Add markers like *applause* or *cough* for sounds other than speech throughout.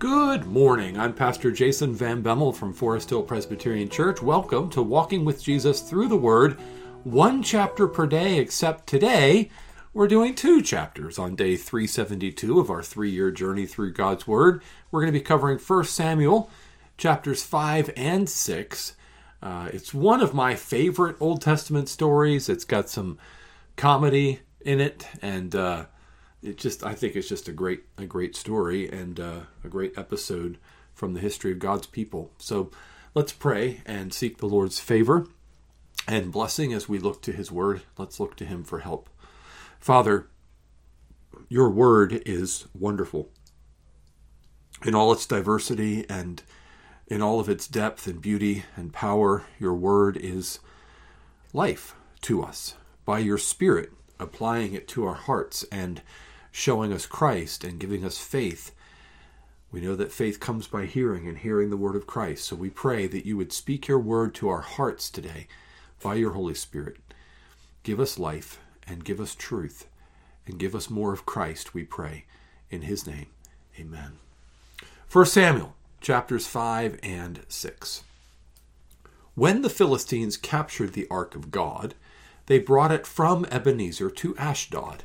Good morning. I'm Pastor Jason Van Bemmel from Forest Hill Presbyterian Church. Welcome to Walking with Jesus Through the Word, one chapter per day, except today we're doing two chapters on day 372 of our three year journey through God's Word. We're going to be covering 1 Samuel, chapters 5 and 6. Uh, it's one of my favorite Old Testament stories. It's got some comedy in it, and uh, it just I think it's just a great a great story and uh, a great episode from the history of God's people. So let's pray and seek the Lord's favor and blessing as we look to His Word. Let's look to Him for help. Father, Your Word is wonderful in all its diversity and in all of its depth and beauty and power. Your Word is life to us by Your Spirit applying it to our hearts and showing us Christ and giving us faith. We know that faith comes by hearing and hearing the word of Christ. So we pray that you would speak your word to our hearts today by your Holy Spirit. Give us life and give us truth and give us more of Christ, we pray. In his name, amen. 1 Samuel chapters 5 and 6. When the Philistines captured the ark of God, they brought it from Ebenezer to Ashdod.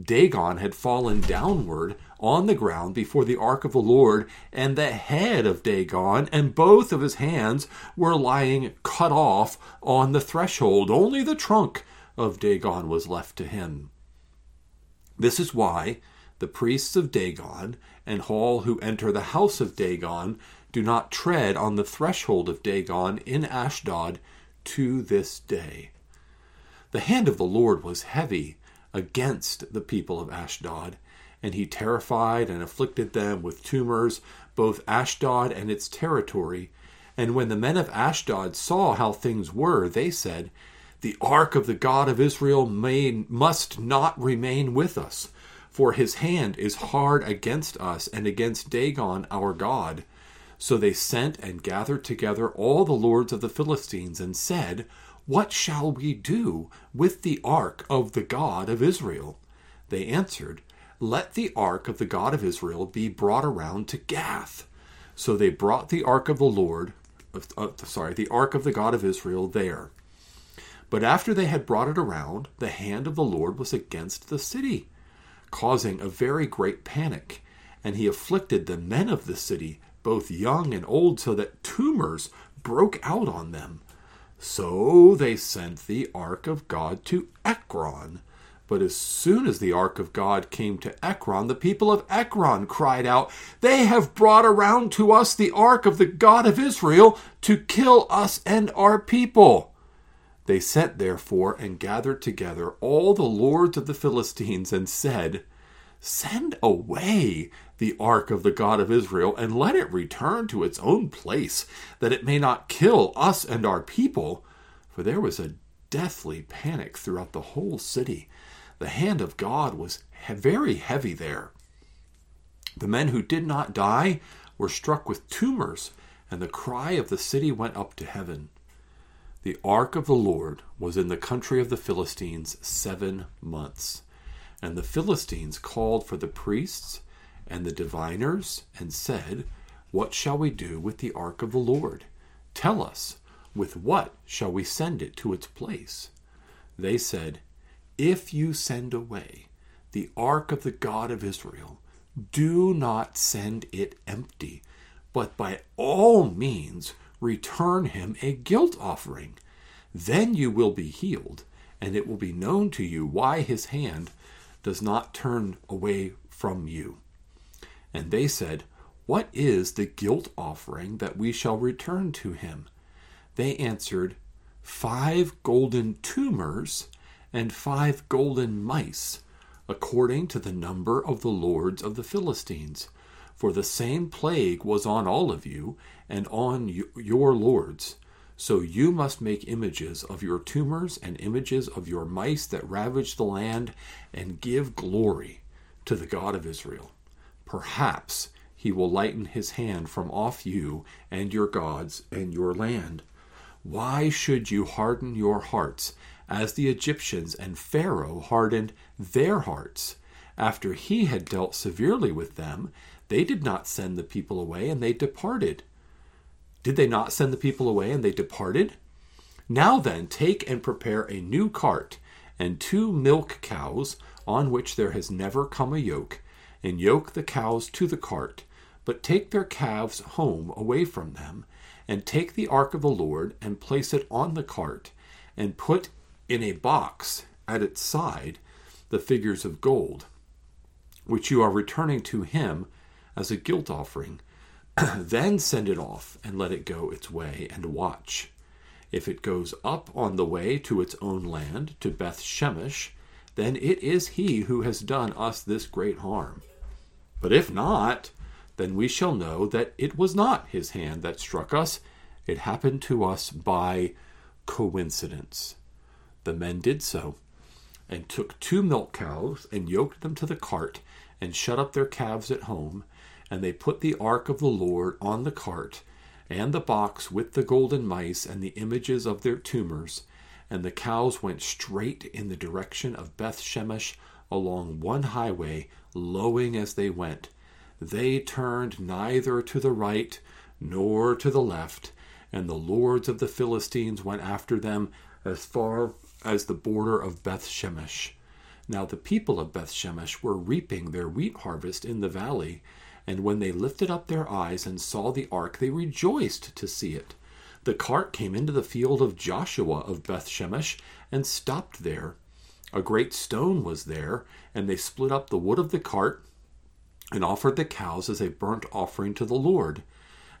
Dagon had fallen downward on the ground before the ark of the Lord, and the head of Dagon and both of his hands were lying cut off on the threshold. Only the trunk of Dagon was left to him. This is why the priests of Dagon and all who enter the house of Dagon do not tread on the threshold of Dagon in Ashdod to this day. The hand of the Lord was heavy against the people of Ashdod, and he terrified and afflicted them with tumors, both Ashdod and its territory. And when the men of Ashdod saw how things were, they said, The ark of the God of Israel may, must not remain with us, for his hand is hard against us and against Dagon our God. So they sent and gathered together all the lords of the Philistines and said, what shall we do with the ark of the God of Israel? They answered, Let the ark of the God of Israel be brought around to Gath. So they brought the ark of the Lord, uh, sorry, the ark of the God of Israel there. But after they had brought it around, the hand of the Lord was against the city, causing a very great panic. And he afflicted the men of the city, both young and old, so that tumors broke out on them. So they sent the ark of God to Ekron. But as soon as the ark of God came to Ekron, the people of Ekron cried out, They have brought around to us the ark of the God of Israel to kill us and our people. They sent therefore and gathered together all the lords of the Philistines and said, Send away the ark of the God of Israel, and let it return to its own place, that it may not kill us and our people. For there was a deathly panic throughout the whole city. The hand of God was very heavy there. The men who did not die were struck with tumors, and the cry of the city went up to heaven. The ark of the Lord was in the country of the Philistines seven months. And the Philistines called for the priests and the diviners and said, What shall we do with the ark of the Lord? Tell us, with what shall we send it to its place? They said, If you send away the ark of the God of Israel, do not send it empty, but by all means return him a guilt offering. Then you will be healed, and it will be known to you why his hand does not turn away from you. And they said, What is the guilt offering that we shall return to him? They answered, Five golden tumors and five golden mice, according to the number of the lords of the Philistines. For the same plague was on all of you and on your lords. So you must make images of your tumors and images of your mice that ravage the land, and give glory to the God of Israel. Perhaps he will lighten his hand from off you and your gods and your land. Why should you harden your hearts as the Egyptians and Pharaoh hardened their hearts? After he had dealt severely with them, they did not send the people away, and they departed. Did they not send the people away and they departed? Now then, take and prepare a new cart and two milk cows on which there has never come a yoke, and yoke the cows to the cart, but take their calves home away from them, and take the ark of the Lord and place it on the cart, and put in a box at its side the figures of gold, which you are returning to him as a guilt offering *clears throat* then send it off and let it go its way and watch. If it goes up on the way to its own land, to Beth Shemesh, then it is he who has done us this great harm. But if not, then we shall know that it was not his hand that struck us, it happened to us by coincidence. The men did so, and took two milk cows, and yoked them to the cart, and shut up their calves at home, and they put the ark of the Lord on the cart, and the box with the golden mice and the images of their tumors. And the cows went straight in the direction of Beth Shemesh along one highway, lowing as they went. They turned neither to the right nor to the left, and the lords of the Philistines went after them as far as the border of Beth Shemesh. Now the people of Beth Shemesh were reaping their wheat harvest in the valley, and when they lifted up their eyes and saw the ark, they rejoiced to see it. The cart came into the field of Joshua of Beth Shemesh and stopped there. A great stone was there, and they split up the wood of the cart and offered the cows as a burnt offering to the Lord.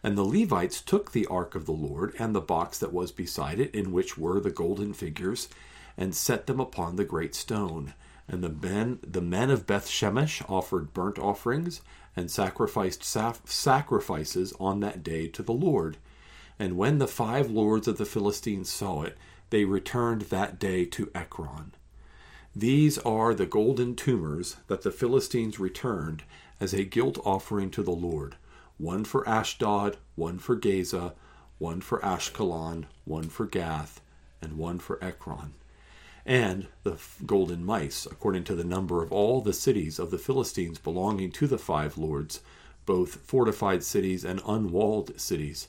And the Levites took the ark of the Lord and the box that was beside it, in which were the golden figures, and set them upon the great stone. And the men, the men of Beth Shemesh offered burnt offerings and sacrificed sacrifices on that day to the Lord. And when the five lords of the Philistines saw it, they returned that day to Ekron. These are the golden tumors that the Philistines returned as a guilt offering to the Lord one for Ashdod, one for Gaza, one for Ashkelon, one for Gath, and one for Ekron and the golden mice, according to the number of all the cities of the Philistines belonging to the five lords, both fortified cities and unwalled cities.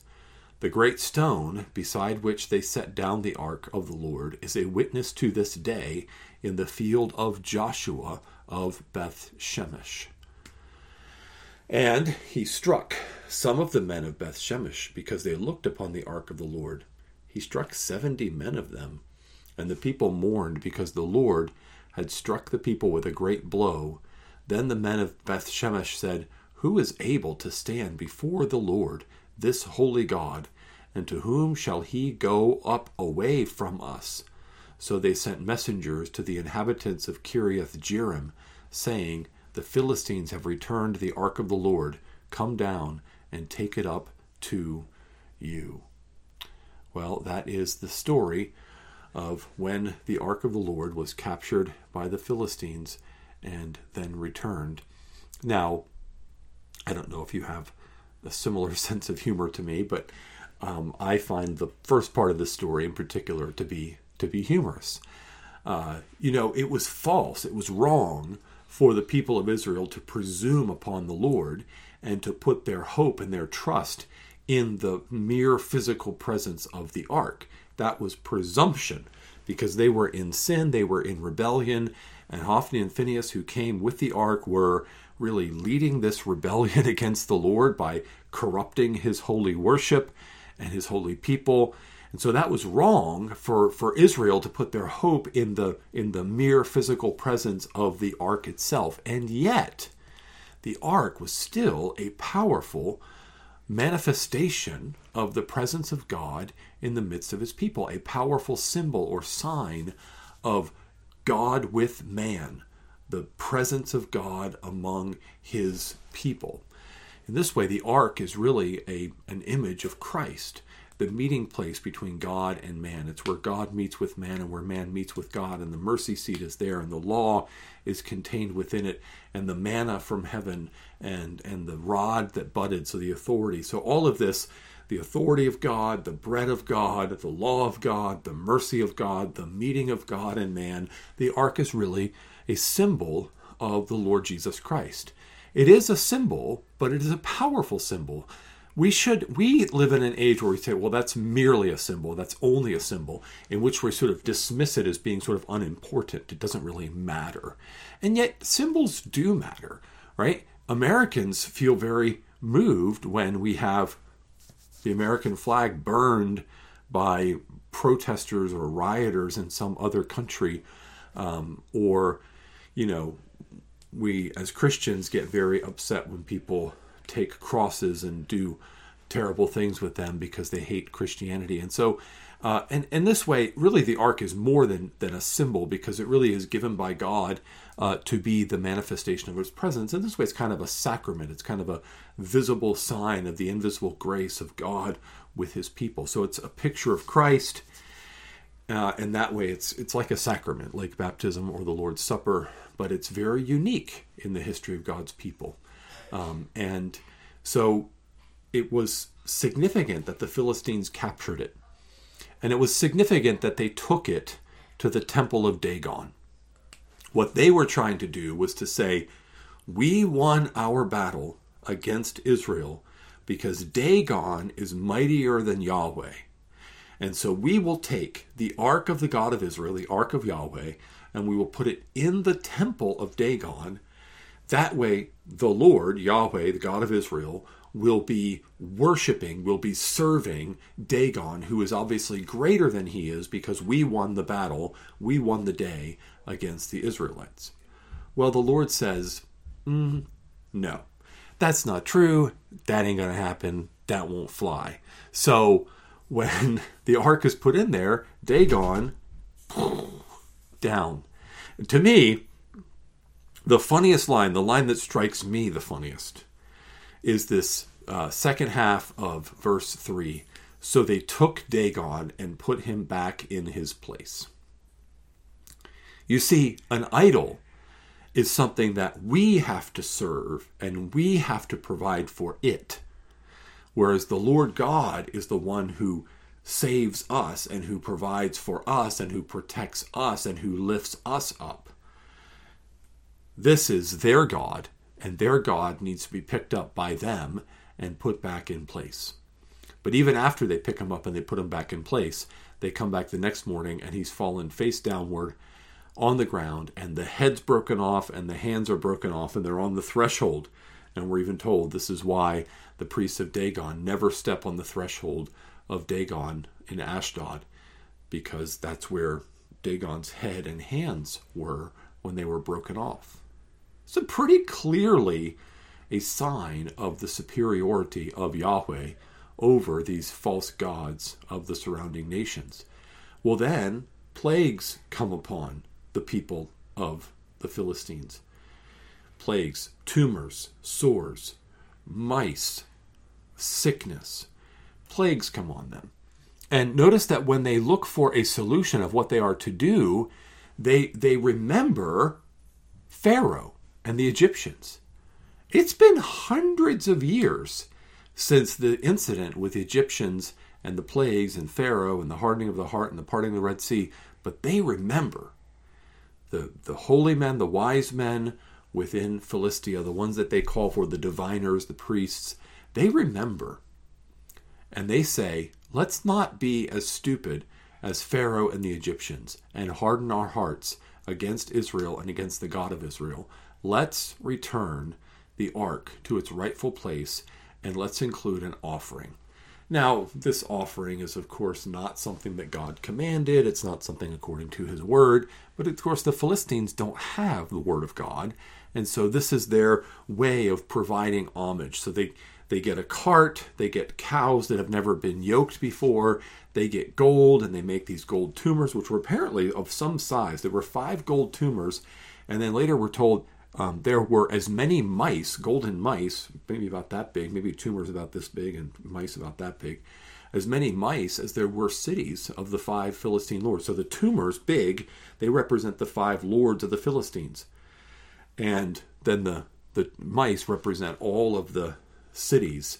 The great stone beside which they set down the ark of the Lord is a witness to this day in the field of Joshua of Beth Shemesh. And he struck some of the men of Beth Shemesh because they looked upon the ark of the Lord. He struck seventy men of them and the people mourned because the Lord had struck the people with a great blow. Then the men of Beth Shemesh said, Who is able to stand before the Lord, this holy God? And to whom shall he go up away from us? So they sent messengers to the inhabitants of Kiriath Jearim, saying, The Philistines have returned the ark of the Lord. Come down and take it up to you. Well, that is the story of when the ark of the Lord was captured by the Philistines and then returned. Now, I don't know if you have a similar *laughs* sense of humor to me, but um, I find the first part of the story in particular to be to be humorous. Uh, you know, it was false, it was wrong for the people of Israel to presume upon the Lord and to put their hope and their trust in the mere physical presence of the ark that was presumption because they were in sin, they were in rebellion, and Hophni and Phinehas, who came with the ark, were really leading this rebellion *laughs* against the Lord by corrupting his holy worship and his holy people. And so that was wrong for, for Israel to put their hope in the in the mere physical presence of the ark itself. And yet, the ark was still a powerful manifestation of the presence of God in the midst of his people, a powerful symbol or sign of God with man, the presence of God among his people. In this way, the ark is really a, an image of Christ. the meeting place between God and man. It's where God meets with man and where man meets with God, and the mercy seat is there, and the law is contained within it, and the manna from heaven, and and the rod that budded, so the authority. So all of this, the authority of God, the bread of God, the law of God, the mercy of God, the meeting of God and man. The ark is really a symbol of the Lord Jesus Christ. It is a symbol, but it is a powerful symbol. We should we live in an age where we say well that's merely a symbol that's only a symbol in which we sort of dismiss it as being sort of unimportant. It doesn't really matter. And yet symbols do matter right? Americans feel very moved when we have the american flag burned by protesters or rioters in some other country um, or you know we as christians get very upset when people take crosses and do terrible things with them because they hate Christianity. And so, uh, and in this way, really, the ark is more than than a symbol because it really is given by God uh, to be the manifestation of His presence. In this way, it's kind of a sacrament. It's kind of a visible sign of the invisible grace of God with His people. So it's a picture of Christ. Uh, and that way, it's it's like a sacrament, like baptism or the Lord's Supper, but it's very unique in the history of God's people. Um, and so it was significant that the Philistines captured it. And it was significant that they took it to the temple of Dagon. What they were trying to do was to say, We won our battle against Israel because Dagon is mightier than Yahweh. And so we will take the ark of the God of Israel, the ark of Yahweh, and we will put it in the temple of Dagon that way, the Lord, Yahweh, the God of Israel, will be worshiping, will be serving Dagon, who is obviously greater than he is because we won the battle, we won the day against the Israelites. Well, the Lord says, mm, no, that's not true. That ain't going to happen. That won't fly. So when *laughs* the ark is put in there, Dagon, *laughs* down. To me, the funniest line, the line that strikes me the funniest, is this uh, second half of verse 3. So they took Dagon and put him back in his place. You see, an idol is something that we have to serve and we have to provide for it. Whereas the Lord God is the one who saves us and who provides for us and who protects us and who lifts us up. This is their God, and their God needs to be picked up by them and put back in place. But even after they pick him up and they put him back in place, they come back the next morning and he's fallen face downward on the ground, and the head's broken off and the hands are broken off, and they're on the threshold. And we're even told this is why the priests of Dagon never step on the threshold of Dagon in Ashdod, because that's where Dagon's head and hands were when they were broken off. So, pretty clearly a sign of the superiority of Yahweh over these false gods of the surrounding nations. Well, then, plagues come upon the people of the Philistines plagues, tumors, sores, mice, sickness. Plagues come on them. And notice that when they look for a solution of what they are to do, they, they remember Pharaoh and the Egyptians. It's been hundreds of years since the incident with the Egyptians and the plagues and Pharaoh and the hardening of the heart and the parting of the Red Sea, but they remember the, the holy men, the wise men within Philistia, the ones that they call for the diviners, the priests, they remember. And they say, let's not be as stupid as Pharaoh and the Egyptians and harden our hearts against Israel and against the God of Israel, Let's return the ark to its rightful place and let's include an offering. Now, this offering is, of course, not something that God commanded. It's not something according to his word. But of course, the Philistines don't have the word of God. And so this is their way of providing homage. So they, they get a cart, they get cows that have never been yoked before, they get gold, and they make these gold tumors, which were apparently of some size. There were five gold tumors. And then later we're told um, there were as many mice, golden mice, maybe about that big, maybe tumors about this big, and mice about that big, as many mice as there were cities of the five Philistine lords. So the tumors, big, they represent the five lords of the Philistines. And then the, the mice represent all of the cities.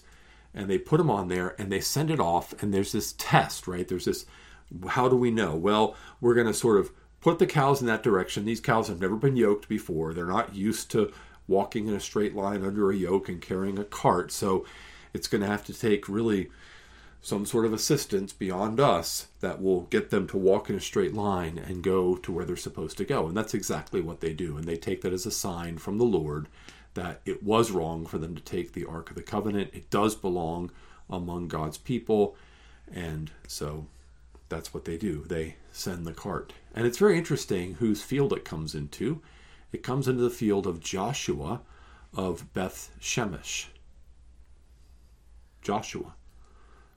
And they put them on there and they send it off. And there's this test, right? There's this how do we know? Well, we're going to sort of put the cows in that direction. These cows have never been yoked before. They're not used to walking in a straight line under a yoke and carrying a cart. So it's going to have to take really some sort of assistance beyond us that will get them to walk in a straight line and go to where they're supposed to go. And that's exactly what they do. And they take that as a sign from the Lord that it was wrong for them to take the Ark of the Covenant. It does belong among God's people. And so that's what they do. They send the cart. And it's very interesting whose field it comes into. It comes into the field of Joshua of Beth Shemesh. Joshua.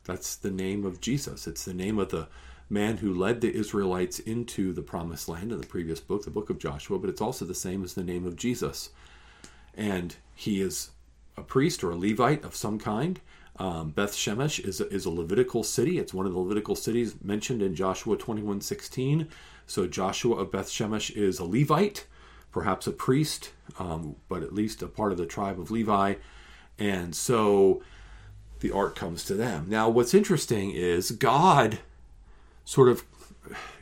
That's the name of Jesus. It's the name of the man who led the Israelites into the promised land in the previous book, the book of Joshua, but it's also the same as the name of Jesus. And he is a priest or a Levite of some kind. Um, Beth Shemesh is is a Levitical city. It's one of the Levitical cities mentioned in Joshua 21:16. So Joshua of Beth Shemesh is a Levite, perhaps a priest, um, but at least a part of the tribe of Levi. And so the ark comes to them. Now, what's interesting is God sort of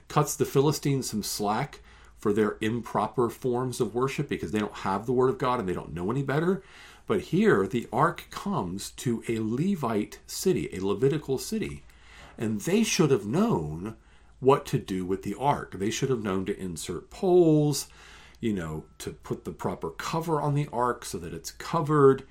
cuts the Philistines some slack for their improper forms of worship because they don't have the word of God and they don't know any better. But here, the ark comes to a Levite city, a Levitical city, and they should have known what to do with the ark. They should have known to insert poles, you know, to put the proper cover on the ark so that it's covered,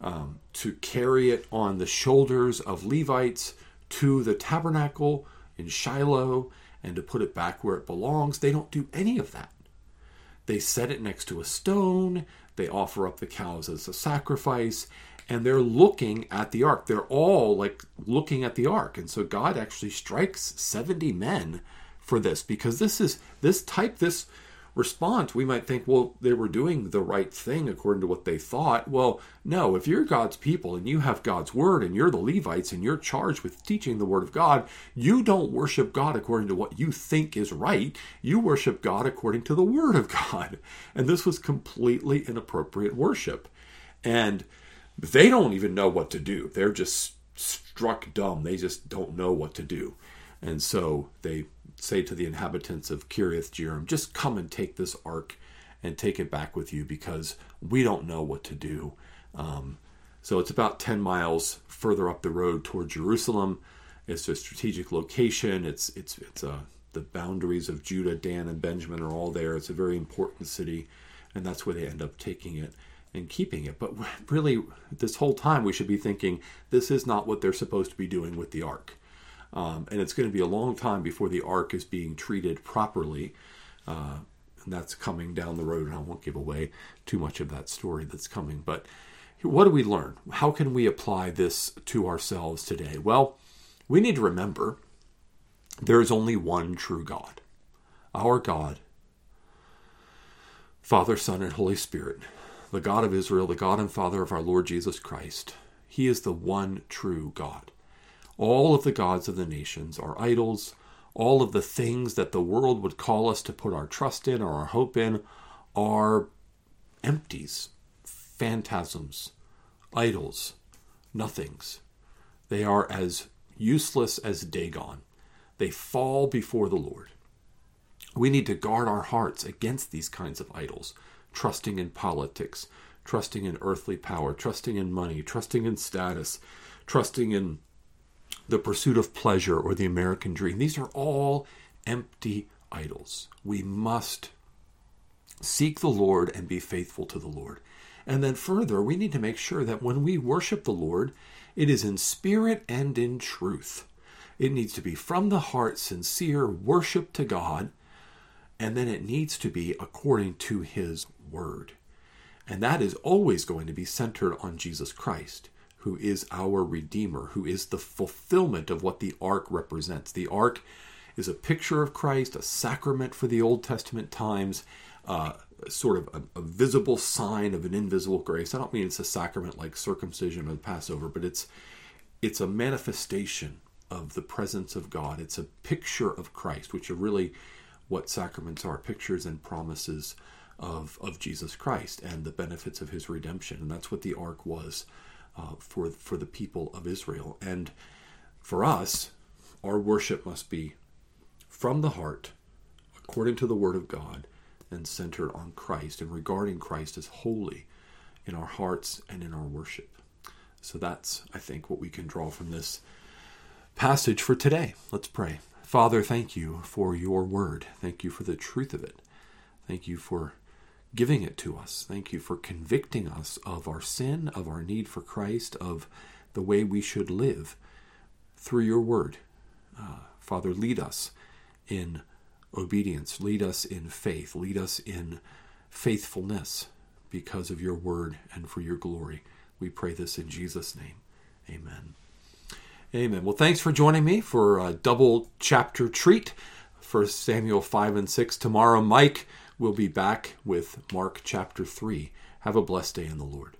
um, to carry it on the shoulders of Levites to the tabernacle in Shiloh and to put it back where it belongs. They don't do any of that. They set it next to a stone. They offer up the cows as a sacrifice, and they're looking at the ark. They're all like looking at the ark. And so God actually strikes 70 men for this because this is this type, this response, we might think, well, they were doing the right thing according to what they thought. Well, no, if you're God's people and you have God's word and you're the Levites and you're charged with teaching the word of God, you don't worship God according to what you think is right. You worship God according to the word of God. *laughs* And this was completely inappropriate worship. And they don't even know what to do. They're just struck dumb. They just don't know what to do. And so they say to the inhabitants of Kiriath Jearim, just come and take this ark and take it back with you because we don't know what to do. Um, so it's about 10 miles further up the road toward Jerusalem. It's a strategic location. It's it's it's a uh, the boundaries of Judah, Dan, and Benjamin are all there. It's a very important city, and that's where they end up taking it and keeping it. But really, this whole time we should be thinking this is not what they're supposed to be doing with the ark. Um, and it's going to be a long time before the ark is being treated properly. Uh, and that's coming down the road, and I won't give away too much of that story that's coming. But what do we learn? How can we apply this to ourselves today? Well, we need to remember there is only one true God. Our God, Father, Son, and Holy Spirit, the God of Israel, the God and Father of our Lord Jesus Christ. He is the one true God. All of the gods of the nations are idols. All of the things that the world would call us to put our trust in or our hope in are empties, phantasms, idols, nothings. They are as useless as Dagon. They fall before the Lord. We need to guard our hearts against these kinds of idols, trusting in politics, trusting in earthly power, trusting in money, trusting in status, trusting in the pursuit of pleasure, or the American dream. These are all empty idols. We must seek the Lord and be faithful to the Lord. And then further, we need to make sure that when we worship the Lord, it is in spirit and in truth. It needs to be from the heart, sincere worship to God, and then it needs to be according to His Word. And that is always going to be centered on Jesus Christ who is our Redeemer, who is the fulfillment of what the ark represents. The ark is a picture of Christ, a sacrament for the Old Testament times, uh, sort of a, a, visible sign of an invisible grace. I don't mean it's a sacrament like circumcision or the Passover, but it's it's a manifestation of the presence of God. It's a picture of Christ, which are really what sacraments are pictures and promises of, of Jesus Christ and the benefits of his redemption. And that's what the ark was uh, for, for the people of Israel. And for us, our worship must be from the heart, according to the Word of God, and centered on Christ and regarding Christ as holy in our hearts and in our worship. So that's, I think, what we can draw from this passage for today. Let's pray. Father, thank you for your word. Thank you for the truth of it. Thank you for giving it to us. Thank you for convicting us of our sin, of our need for Christ, of the way we should live through your word. Uh, Father, lead us in obedience, lead us in faith, lead us in faithfulness because of your word and for your glory. We pray this in Jesus' name. Amen. Amen. Well, thanks for joining me for a double chapter treat for Samuel 5 and 6. Tomorrow, Mike will be back with Mark chapter 3. Have a blessed day in the Lord.